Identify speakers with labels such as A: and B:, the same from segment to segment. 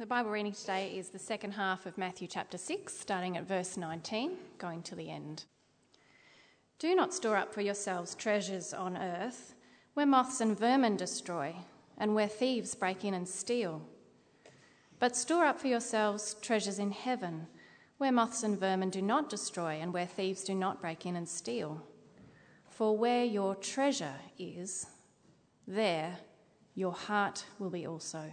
A: The Bible reading today is the second half of Matthew chapter 6, starting at verse 19, going to the end. Do not store up for yourselves treasures on earth, where moths and vermin destroy, and where thieves break in and steal. But store up for yourselves treasures in heaven, where moths and vermin do not destroy, and where thieves do not break in and steal. For where your treasure is, there your heart will be also.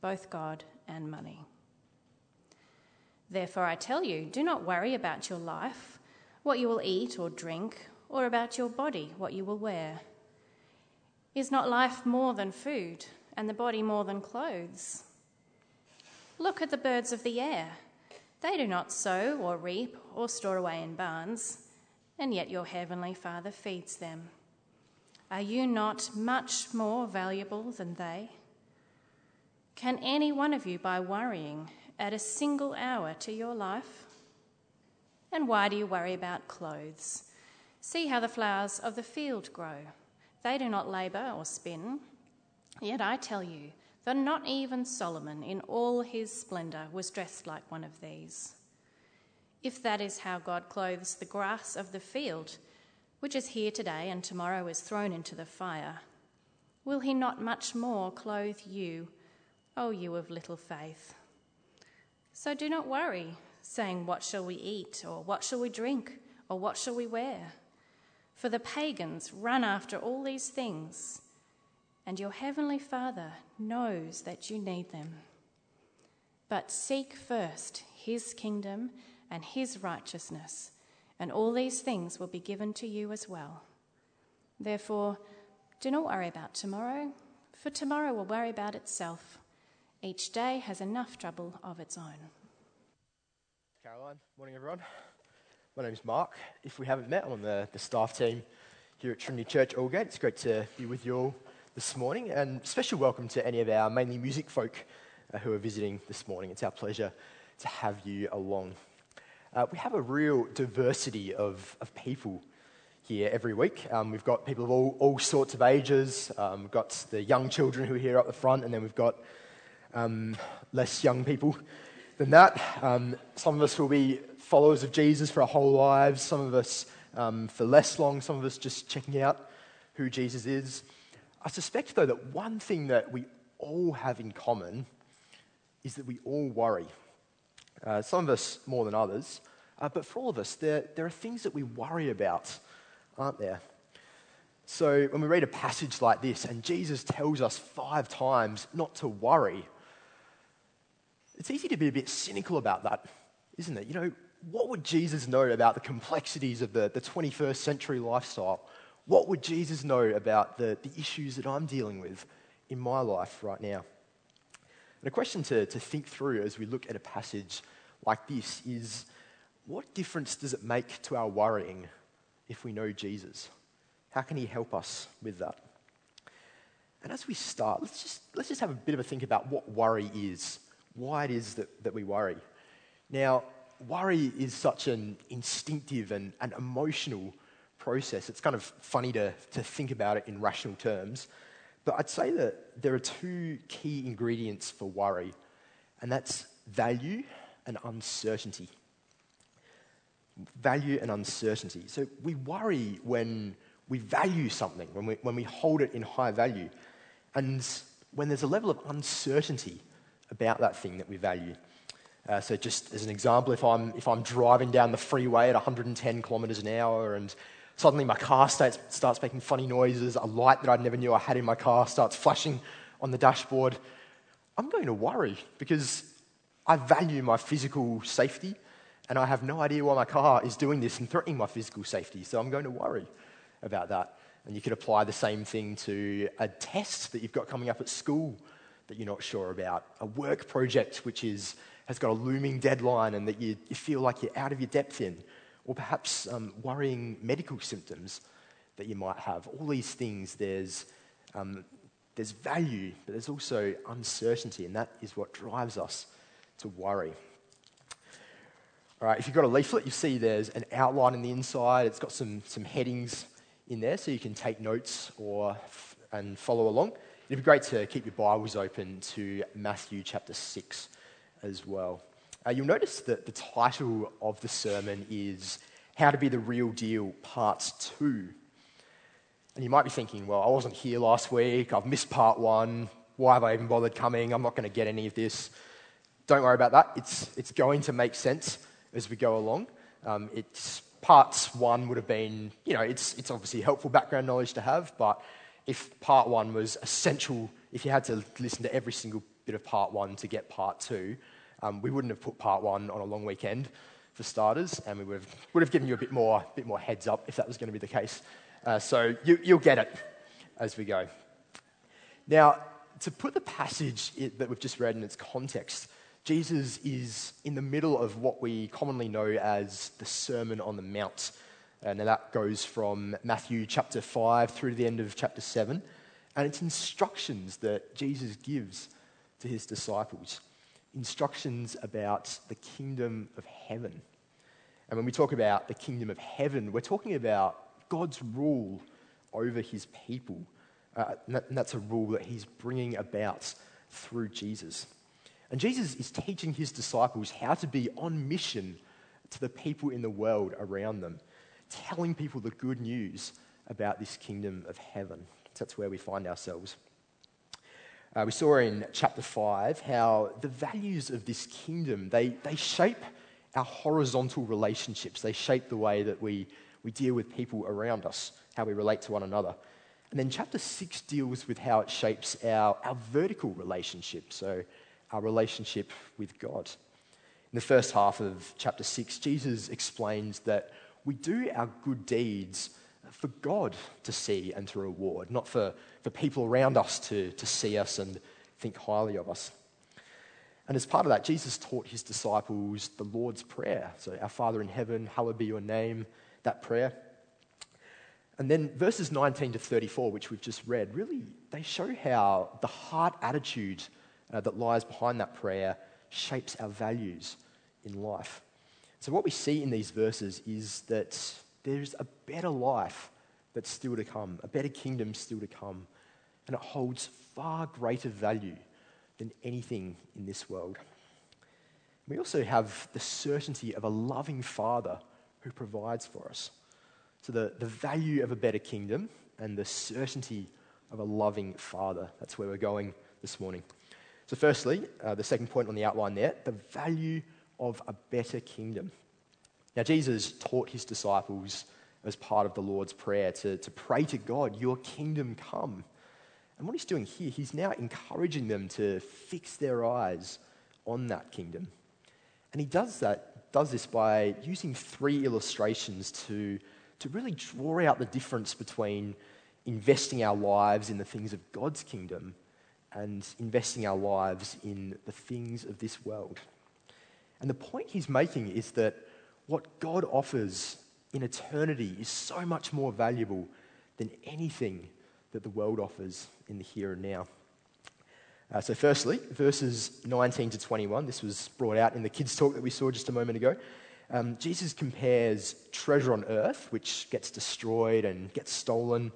A: both God and money. Therefore, I tell you, do not worry about your life, what you will eat or drink, or about your body, what you will wear. Is not life more than food, and the body more than clothes? Look at the birds of the air. They do not sow or reap or store away in barns, and yet your heavenly Father feeds them. Are you not much more valuable than they? Can any one of you, by worrying, add a single hour to your life? And why do you worry about clothes? See how the flowers of the field grow. They do not labour or spin. Yet I tell you that not even Solomon, in all his splendour, was dressed like one of these. If that is how God clothes the grass of the field, which is here today and tomorrow is thrown into the fire, will he not much more clothe you? O oh, you of little faith. So do not worry, saying, What shall we eat? Or what shall we drink? Or what shall we wear? For the pagans run after all these things, and your heavenly Father knows that you need them. But seek first his kingdom and his righteousness, and all these things will be given to you as well. Therefore, do not worry about tomorrow, for tomorrow will worry about itself. Each day has enough trouble of its own.
B: Caroline, morning everyone. My name is Mark. If we haven't met, I'm on the, the staff team here at Trinity Church Aldgate. It's great to be with you all this morning, and special welcome to any of our mainly music folk uh, who are visiting this morning. It's our pleasure to have you along. Uh, we have a real diversity of, of people here every week. Um, we've got people of all, all sorts of ages. Um, we've got the young children who are here up the front, and then we've got um, less young people than that. Um, some of us will be followers of Jesus for our whole lives, some of us um, for less long, some of us just checking out who Jesus is. I suspect, though, that one thing that we all have in common is that we all worry. Uh, some of us more than others, uh, but for all of us, there, there are things that we worry about, aren't there? So when we read a passage like this and Jesus tells us five times not to worry, it's easy to be a bit cynical about that, isn't it? You know, what would Jesus know about the complexities of the, the 21st century lifestyle? What would Jesus know about the, the issues that I'm dealing with in my life right now? And a question to, to think through as we look at a passage like this is what difference does it make to our worrying if we know Jesus? How can he help us with that? And as we start, let's just, let's just have a bit of a think about what worry is why it is that, that we worry. Now, worry is such an instinctive and, and emotional process. It's kind of funny to, to think about it in rational terms. But I'd say that there are two key ingredients for worry, and that's value and uncertainty. Value and uncertainty. So we worry when we value something, when we, when we hold it in high value, and when there's a level of uncertainty about that thing that we value. Uh, so, just as an example, if I'm, if I'm driving down the freeway at 110 kilometres an hour and suddenly my car starts, starts making funny noises, a light that I never knew I had in my car starts flashing on the dashboard, I'm going to worry because I value my physical safety and I have no idea why my car is doing this and threatening my physical safety. So, I'm going to worry about that. And you could apply the same thing to a test that you've got coming up at school that you're not sure about, a work project which is, has got a looming deadline and that you, you feel like you're out of your depth in, or perhaps um, worrying medical symptoms that you might have. All these things, there's, um, there's value, but there's also uncertainty, and that is what drives us to worry. All right, if you've got a leaflet, you see there's an outline in the inside. It's got some, some headings in there so you can take notes or, and follow along. It'd be great to keep your Bibles open to Matthew chapter 6 as well. Uh, you'll notice that the title of the sermon is How to Be the Real Deal, Part 2. And you might be thinking, well, I wasn't here last week, I've missed part one, why have I even bothered coming? I'm not going to get any of this. Don't worry about that, it's, it's going to make sense as we go along. Um, it's parts one would have been, you know, it's, it's obviously helpful background knowledge to have, but if part one was essential, if you had to listen to every single bit of part one to get part two, um, we wouldn't have put part one on a long weekend for starters, and we would have, would have given you a bit more, bit more heads up if that was going to be the case. Uh, so you, you'll get it as we go. Now, to put the passage that we've just read in its context, Jesus is in the middle of what we commonly know as the Sermon on the Mount. And that goes from Matthew chapter 5 through to the end of chapter 7. And it's instructions that Jesus gives to his disciples instructions about the kingdom of heaven. And when we talk about the kingdom of heaven, we're talking about God's rule over his people. Uh, and that's a rule that he's bringing about through Jesus. And Jesus is teaching his disciples how to be on mission to the people in the world around them, telling people the good news about this kingdom of heaven. That's where we find ourselves. Uh, we saw in chapter 5 how the values of this kingdom, they, they shape our horizontal relationships. They shape the way that we, we deal with people around us, how we relate to one another. And then chapter 6 deals with how it shapes our, our vertical relationships. So our relationship with God. In the first half of chapter 6, Jesus explains that we do our good deeds for God to see and to reward, not for, for people around us to, to see us and think highly of us. And as part of that, Jesus taught his disciples the Lord's Prayer. So, Our Father in heaven, hallowed be your name, that prayer. And then verses 19 to 34, which we've just read, really, they show how the heart attitude uh, that lies behind that prayer shapes our values in life. So, what we see in these verses is that there's a better life that's still to come, a better kingdom still to come, and it holds far greater value than anything in this world. We also have the certainty of a loving Father who provides for us. So, the, the value of a better kingdom and the certainty of a loving Father. That's where we're going this morning. So, firstly, uh, the second point on the outline there the value of a better kingdom. Now, Jesus taught his disciples as part of the Lord's Prayer to, to pray to God, Your kingdom come. And what he's doing here, he's now encouraging them to fix their eyes on that kingdom. And he does that, does this by using three illustrations to, to really draw out the difference between investing our lives in the things of God's kingdom and investing our lives in the things of this world. And the point he's making is that what God offers in eternity is so much more valuable than anything that the world offers in the here and now. Uh, so, firstly, verses 19 to 21, this was brought out in the kids' talk that we saw just a moment ago. Um, Jesus compares treasure on earth, which gets destroyed and gets stolen,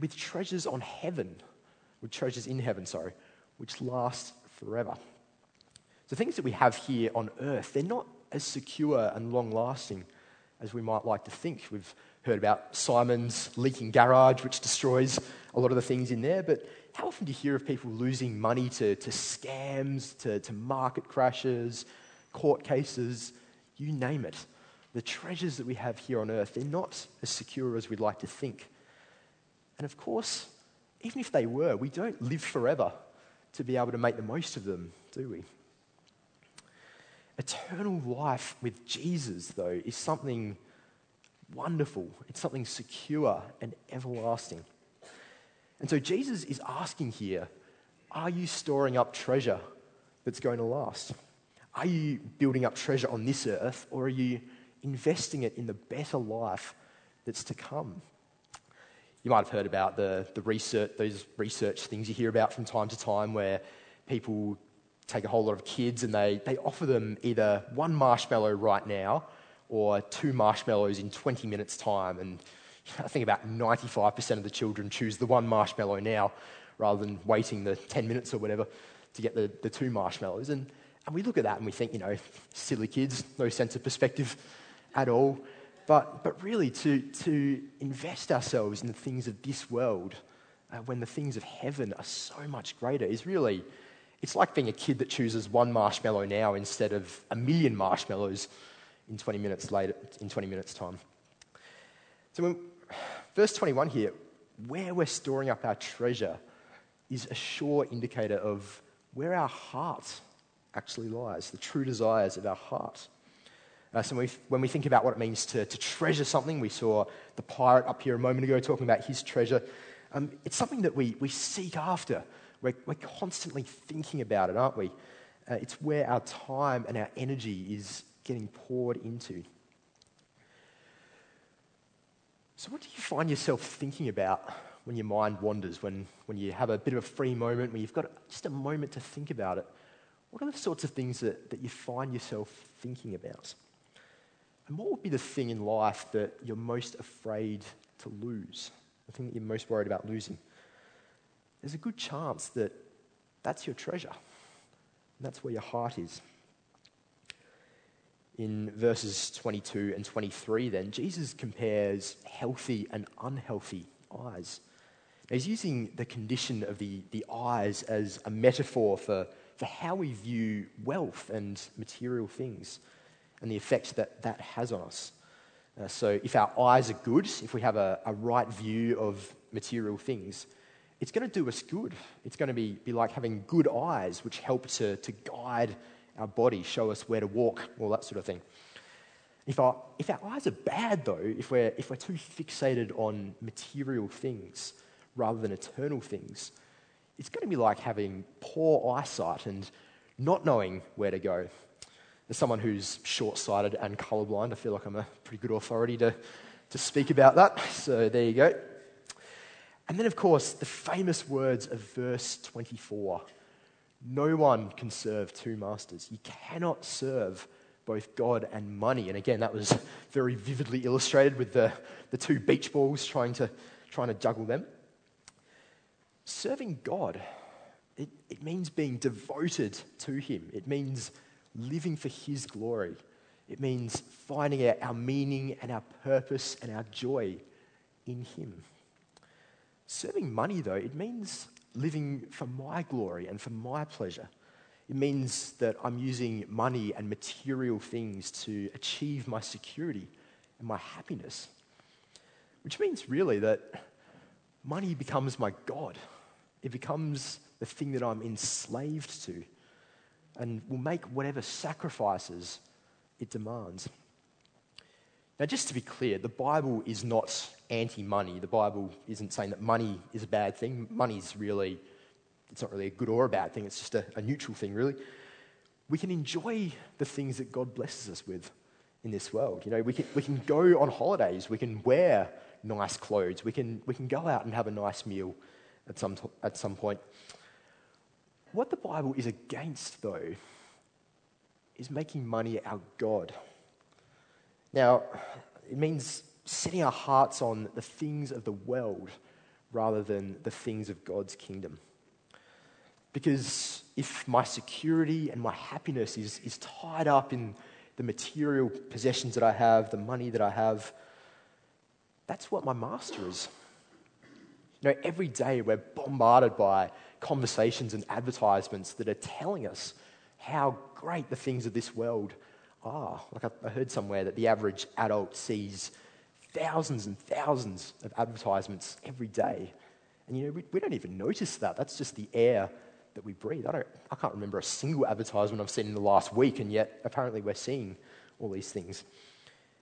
B: with treasures on heaven, with treasures in heaven, sorry, which last forever. The things that we have here on earth, they're not as secure and long lasting as we might like to think. We've heard about Simon's leaking garage, which destroys a lot of the things in there, but how often do you hear of people losing money to, to scams, to, to market crashes, court cases, you name it? The treasures that we have here on earth, they're not as secure as we'd like to think. And of course, even if they were, we don't live forever to be able to make the most of them, do we? Eternal life with Jesus, though, is something wonderful. It's something secure and everlasting. And so Jesus is asking here are you storing up treasure that's going to last? Are you building up treasure on this earth or are you investing it in the better life that's to come? You might have heard about the, the research, those research things you hear about from time to time where people take a whole lot of kids and they, they offer them either one marshmallow right now or two marshmallows in 20 minutes' time. And I think about 95% of the children choose the one marshmallow now rather than waiting the 10 minutes or whatever to get the, the two marshmallows. And, and we look at that and we think, you know, silly kids, no sense of perspective at all. But, but really, to, to invest ourselves in the things of this world uh, when the things of heaven are so much greater is really, it's like being a kid that chooses one marshmallow now instead of a million marshmallows in 20 minutes later, in 20 minutes' time. So, when, verse 21 here, where we're storing up our treasure is a sure indicator of where our heart actually lies, the true desires of our heart. Uh, so when we, when we, think about what it means to, to, treasure something, we saw the pirate up here a moment ago talking about his treasure. Um, it's something that we, we seek after. We're, we're constantly thinking about it, aren't we? Uh, it's where our time and our energy is getting poured into. So, what do you find yourself thinking about when your mind wanders, when, when you have a bit of a free moment, when you've got just a moment to think about it? What are the sorts of things that, that you find yourself thinking about? And what would be the thing in life that you're most afraid to lose? The thing that you're most worried about losing? There's a good chance that that's your treasure. That's where your heart is. In verses 22 and 23, then, Jesus compares healthy and unhealthy eyes. he's using the condition of the, the eyes as a metaphor for, for how we view wealth and material things and the effect that that has on us. Uh, so, if our eyes are good, if we have a, a right view of material things, it's going to do us good. It's going to be, be like having good eyes, which help to, to guide our body, show us where to walk, all that sort of thing. If our, if our eyes are bad, though, if we're, if we're too fixated on material things rather than eternal things, it's going to be like having poor eyesight and not knowing where to go. As someone who's short sighted and colorblind, I feel like I'm a pretty good authority to, to speak about that. So there you go. And then, of course, the famous words of verse 24 No one can serve two masters. You cannot serve both God and money. And again, that was very vividly illustrated with the, the two beach balls trying to, trying to juggle them. Serving God, it, it means being devoted to Him, it means living for His glory, it means finding our, our meaning and our purpose and our joy in Him. Serving money, though, it means living for my glory and for my pleasure. It means that I'm using money and material things to achieve my security and my happiness. Which means, really, that money becomes my God. It becomes the thing that I'm enslaved to and will make whatever sacrifices it demands. Now, just to be clear, the Bible is not anti money. The Bible isn't saying that money is a bad thing. Money is really, it's not really a good or a bad thing, it's just a, a neutral thing, really. We can enjoy the things that God blesses us with in this world. You know, we can, we can go on holidays, we can wear nice clothes, we can, we can go out and have a nice meal at some, at some point. What the Bible is against, though, is making money our God. Now, it means setting our hearts on the things of the world rather than the things of God's kingdom. Because if my security and my happiness is, is tied up in the material possessions that I have, the money that I have, that's what my master is. You know, every day we're bombarded by conversations and advertisements that are telling us how great the things of this world are. Like I heard somewhere that the average adult sees thousands and thousands of advertisements every day. And you know, we, we don't even notice that. That's just the air that we breathe. I, don't, I can't remember a single advertisement I've seen in the last week, and yet apparently we're seeing all these things.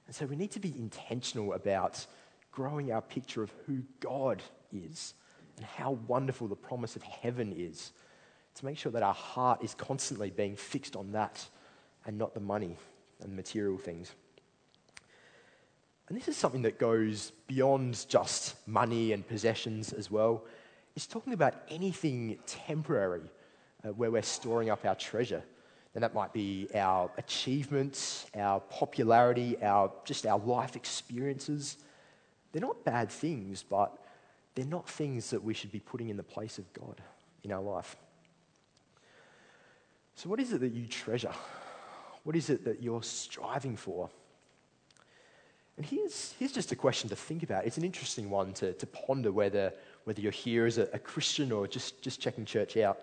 B: And so we need to be intentional about growing our picture of who God is and how wonderful the promise of heaven is. to make sure that our heart is constantly being fixed on that and not the money and material things. And this is something that goes beyond just money and possessions as well. It's talking about anything temporary uh, where we're storing up our treasure. And that might be our achievements, our popularity, our, just our life experiences. They're not bad things, but they're not things that we should be putting in the place of God in our life. So, what is it that you treasure? What is it that you're striving for? And here's, here's just a question to think about. It's an interesting one to, to ponder whether, whether you're here as a, a Christian or just, just checking church out.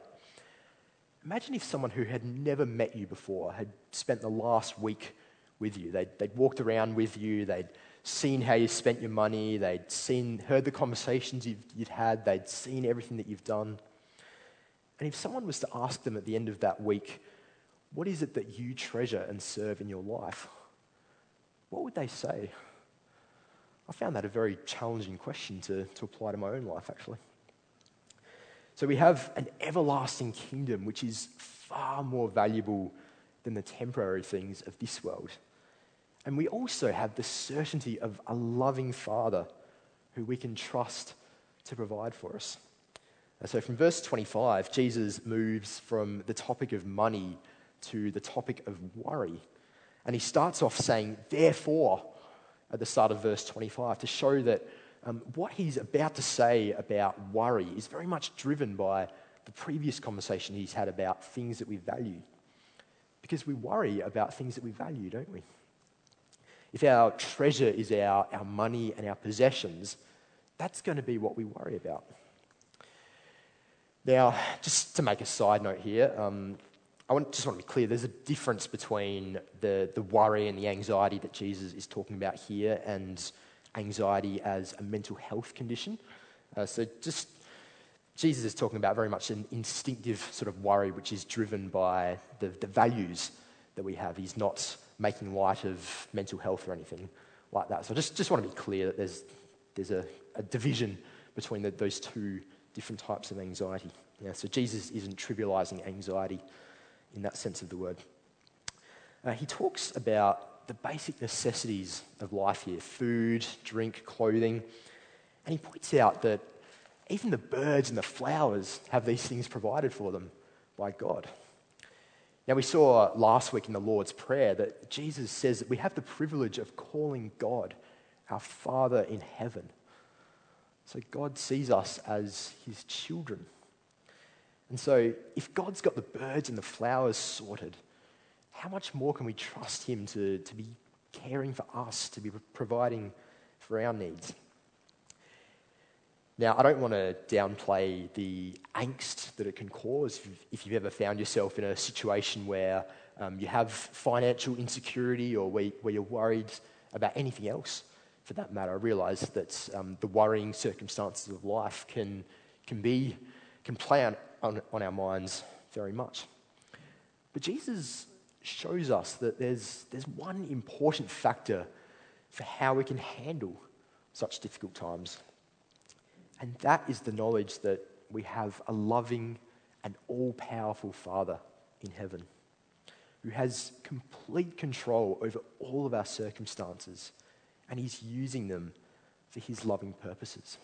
B: Imagine if someone who had never met you before had spent the last week with you. They'd, they'd walked around with you, they'd seen how you spent your money, they'd seen, heard the conversations you've, you'd had, they'd seen everything that you've done. And if someone was to ask them at the end of that week, what is it that you treasure and serve in your life? What would they say? I found that a very challenging question to, to apply to my own life, actually. So we have an everlasting kingdom which is far more valuable than the temporary things of this world. And we also have the certainty of a loving Father who we can trust to provide for us. so from verse 25, Jesus moves from the topic of money to the topic of worry. And he starts off saying, therefore, at the start of verse 25, to show that um, what he's about to say about worry is very much driven by the previous conversation he's had about things that we value. Because we worry about things that we value, don't we? If our treasure is our, our money and our possessions, that's going to be what we worry about. Now, just to make a side note here, um, I want, just want to be clear there's a difference between the, the worry and the anxiety that Jesus is talking about here and anxiety as a mental health condition. Uh, so, just Jesus is talking about very much an instinctive sort of worry which is driven by the, the values that we have. He's not making light of mental health or anything like that. So, I just, just want to be clear that there's, there's a, a division between the, those two different types of anxiety. Yeah, so, Jesus isn't trivializing anxiety in that sense of the word. Uh, he talks about the basic necessities of life here food, drink, clothing. And he points out that even the birds and the flowers have these things provided for them by God. Now, we saw last week in the Lord's Prayer that Jesus says that we have the privilege of calling God our Father in heaven. So, God sees us as his children. And so, if God's got the birds and the flowers sorted, how much more can we trust Him to, to be caring for us, to be providing for our needs? Now, I don't want to downplay the angst that it can cause if you've, ever found yourself in a situation where um, you have financial insecurity or where, where, you're worried about anything else for that matter. I realize that um, the worrying circumstances of life can, can, be, can play on, on, on our minds very much. But Jesus shows us that there's, there's one important factor for how we can handle such difficult times. And that is the knowledge that we have a loving and all powerful Father in heaven who has complete control over all of our circumstances and he's using them for his loving purposes.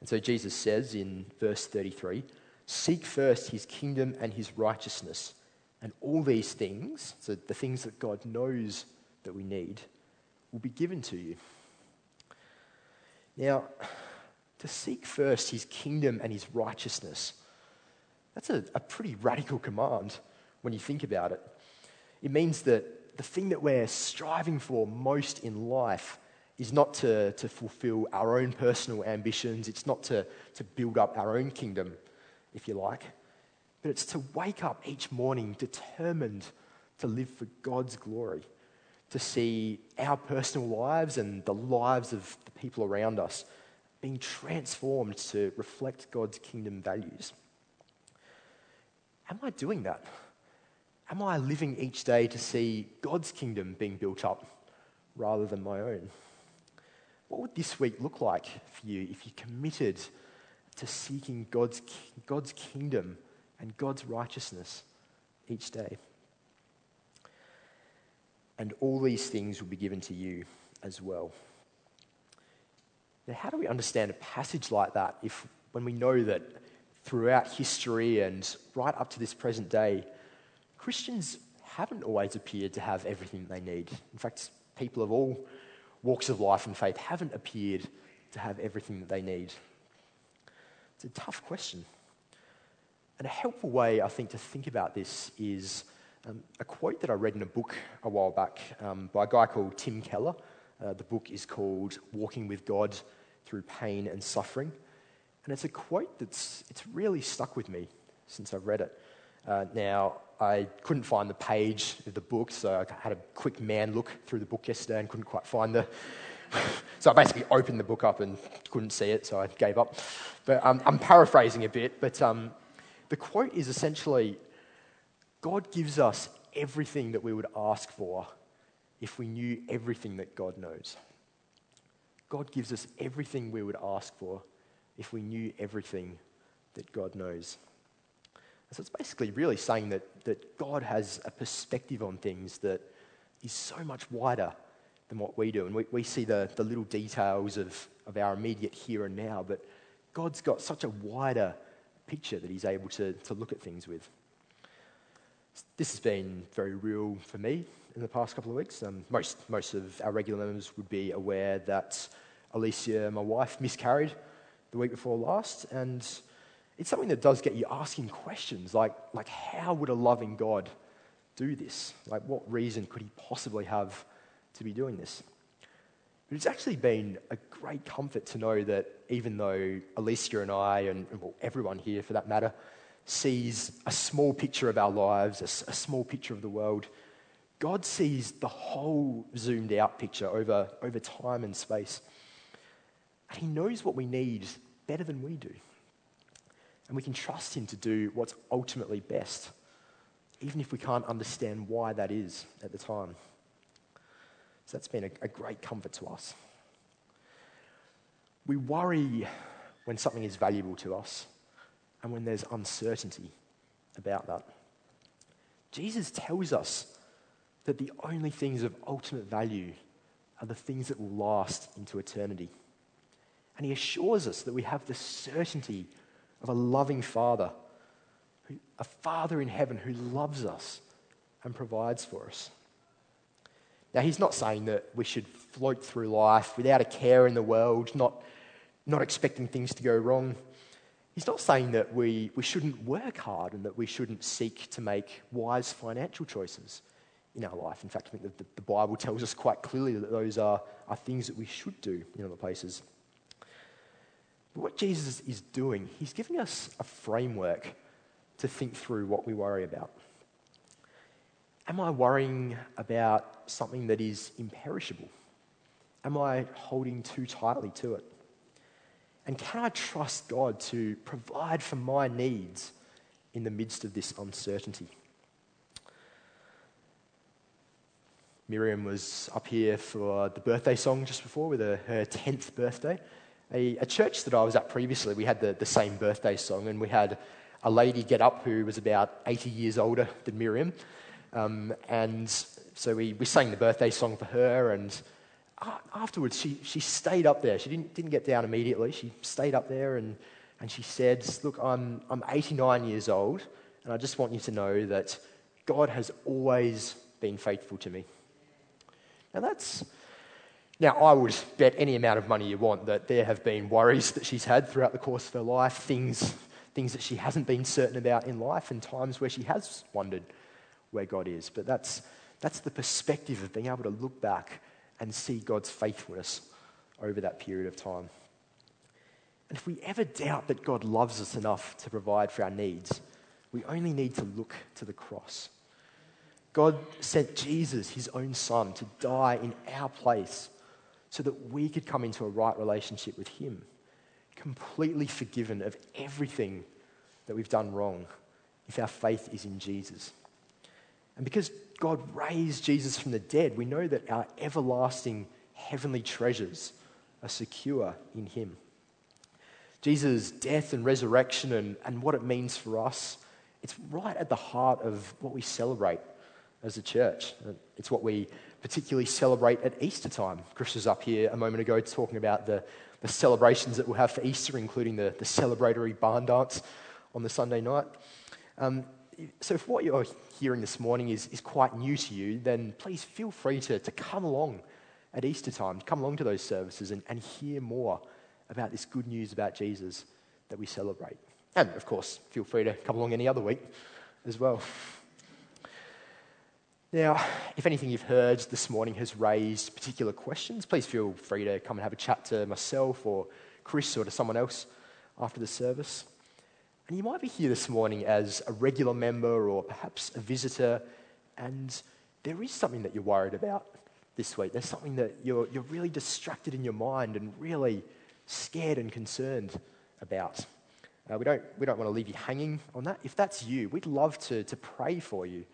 B: And so Jesus says in verse 33 Seek first his kingdom and his righteousness, and all these things, so the things that God knows that we need, will be given to you. Now, to seek first his kingdom and his righteousness, that's a, a pretty radical command when you think about it. It means that the thing that we're striving for most in life is not to, to fulfill our own personal ambitions, it's not to, to build up our own kingdom, if you like, but it's to wake up each morning determined to live for God's glory, to see our personal lives and the lives of the people around us being transformed to reflect God's kingdom values. Am I doing that? Am I living each day to see God's kingdom being built up rather than my own? What would this week look like for you if you committed to seeking God's, God's kingdom and God's righteousness each day. And all these things will be given to you as well. Now, how do we understand a passage like that if, when we know that throughout history and right up to this present day, Christians haven't always appeared to have everything they need? In fact, people of all walks of life and faith haven't appeared to have everything that they need. It's a tough question. And a helpful way, I think, to think about this is um, a quote that I read in a book a while back um, by a guy called Tim Keller. Uh, the book is called Walking with God Through Pain and Suffering. And it's a quote that's it's really stuck with me since I've read it. Uh, now, I couldn't find the page of the book, so I had a quick man look through the book yesterday and couldn't quite find the. so I basically opened the book up and couldn't see it, so I gave up. But um, I'm paraphrasing a bit, but um, the quote is essentially God gives us everything that we would ask for if we knew everything that God knows. God gives us everything we would ask for if we knew everything that God knows. So it's basically really saying that, that God has a perspective on things that is so much wider than what we do. And we, we see the, the little details of, of our immediate here and now, but God's got such a wider picture that He's able to, to look at things with. This has been very real for me in the past couple of weeks. Um, most, most of our regular members would be aware that Alicia, my wife, miscarried the week before last. And it's something that does get you asking questions like, like how would a loving God do this? Like, what reason could he possibly have to be doing this? But it's actually been a great comfort to know that even though Alicia and I, and well, everyone here for that matter, sees a small picture of our lives, a, a small picture of the world, God sees the whole zoomed out picture over, over time and space. And He knows what we need better than we do. And we can trust Him to do what's ultimately best, even if we can't understand why that is at the time. So that's been a, a great comfort to us. We worry when something is valuable to us and when there's uncertainty about that. Jesus tells us that the only things of ultimate value are the things that will last into eternity. And he assures us that we have the certainty of a loving Father, a Father in heaven who loves us and provides for us. Now, he's not saying that we should float through life without a care in the world, not, not expecting things to go wrong. He's not saying that we, we shouldn't work hard and that we shouldn't seek to make wise financial choices in our life. In fact, I think the, the Bible tells us quite clearly that those are, are things that we should do in other places. But what Jesus is doing, he's giving us a framework to think through what we worry about. Am I worrying about something that is imperishable? Am I holding too tightly to it? And can I trust God to provide for my needs in the midst of this uncertainty? Miriam was up here for the birthday song just before with her, her 10th birthday. A, a, church that I was at previously, we had the, the same birthday song, and we had a lady get up who was about 80 years older than Miriam. Um, and so we, we sang the birthday song for her, and afterwards she, she stayed up there. She didn't, didn't get down immediately. She stayed up there and, and she said, Look, I'm, I'm 89 years old, and I just want you to know that God has always been faithful to me. Now that's, now, I would bet any amount of money you want that there have been worries that she's had throughout the course of her life, things, things that she hasn't been certain about in life, and times where she has wondered where God is. But that's, that's the perspective of being able to look back and see God's faithfulness over that period of time. And if we ever doubt that God loves us enough to provide for our needs, we only need to look to the cross. God sent Jesus, his own son, to die in our place so that we could come into a right relationship with Him, completely forgiven of everything that we've done wrong if our faith is in Jesus. And because God raised Jesus from the dead, we know that our everlasting heavenly treasures are secure in Him. Jesus' death and resurrection and, and what it means for us it's right at the heart of what we celebrate as a church. It's what we particularly celebrate at Easter time. Chris was up here a moment ago talking about the, the celebrations that we'll have for Easter, including the, the celebratory barn dance on the Sunday night. Um, so, if what you're hearing this morning is, is quite new to you, then please feel free to, to come along at Easter time, come along to those services and, and hear more about this good news about Jesus that we celebrate. And of course, feel free to come along any other week as well. Now, if anything you've heard this morning has raised particular questions, please feel free to come and have a chat to myself or Chris or to someone else after the service. And you might be here this morning as a regular member or perhaps a visitor, and there is something that you're worried about this week. There's something that you're, you're really distracted in your mind and really scared and concerned about. Uh, we, don't, we don't want to leave you hanging on that. If that's you, we'd love to, to pray for you.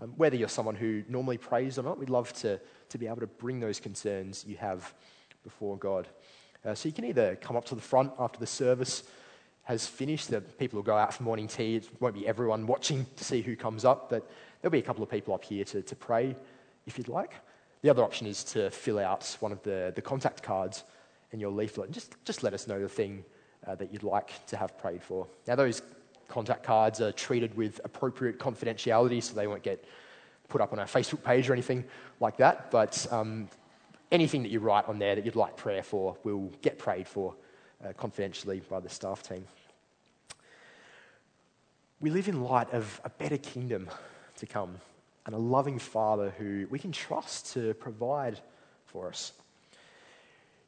B: Um, whether you're someone who normally prays or not, we'd love to, to be able to bring those concerns you have before God. Uh, so you can either come up to the front after the service has finished. The people will go out for morning tea. It won't be everyone watching to see who comes up, but there'll be a couple of people up here to, to pray if you'd like. The other option is to fill out one of the, the contact cards in your leaflet and just, just let us know the thing uh, that you'd like to have prayed for. Now, those contact cards are treated with appropriate confidentiality, so they won't get put up on our Facebook page or anything like that. But um, anything that you write on there that you'd like prayer for will get prayed for uh, confidentially by the staff team. We live in light of a better kingdom to come and a loving Father who we can trust to provide for us.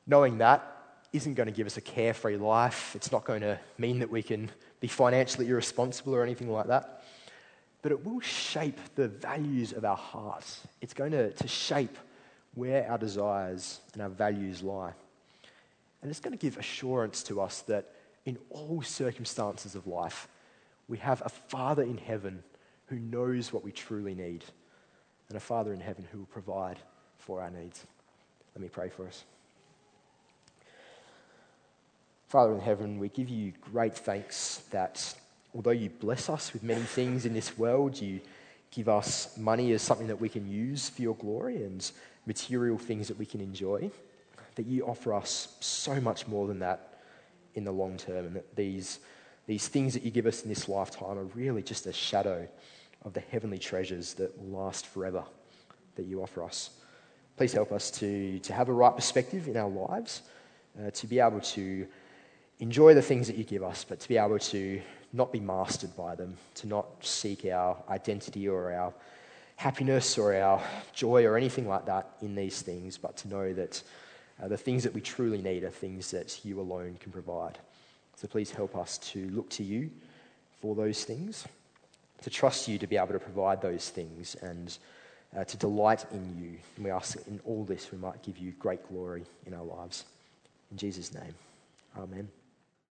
B: Knowing that isn't going to give us a carefree life, it's not going to mean that we can be financially irresponsible or anything like that. But it will shape the values of our hearts. It's going to, to shape where our desires and our values lie. And it's going to give assurance to us that in all circumstances of life, we have a Father in heaven who knows what we truly need, and a Father in heaven who will provide for our needs. Let me pray for us. Father in heaven, we give you great thanks that although you bless us with many things in this world, you give us money as something that we can use for your glory and material things that we can enjoy, that you offer us so much more than that in the long term, and that these, these things that you give us in this lifetime are really just a shadow of the heavenly treasures that will last forever that you offer us. Please help us to, to have a right perspective in our lives, uh, to be able to enjoy the things that you give us, but to be able to not be mastered by them, to not seek our identity or our happiness or our joy or anything like that in these things, but to know that uh, the things that we truly need are things that you alone can provide. So please help us to look to you for those things, to trust you to be able to provide those things, and uh, to delight in you. And we ask that in all this we might give you great glory in our lives. In Jesus' name, amen.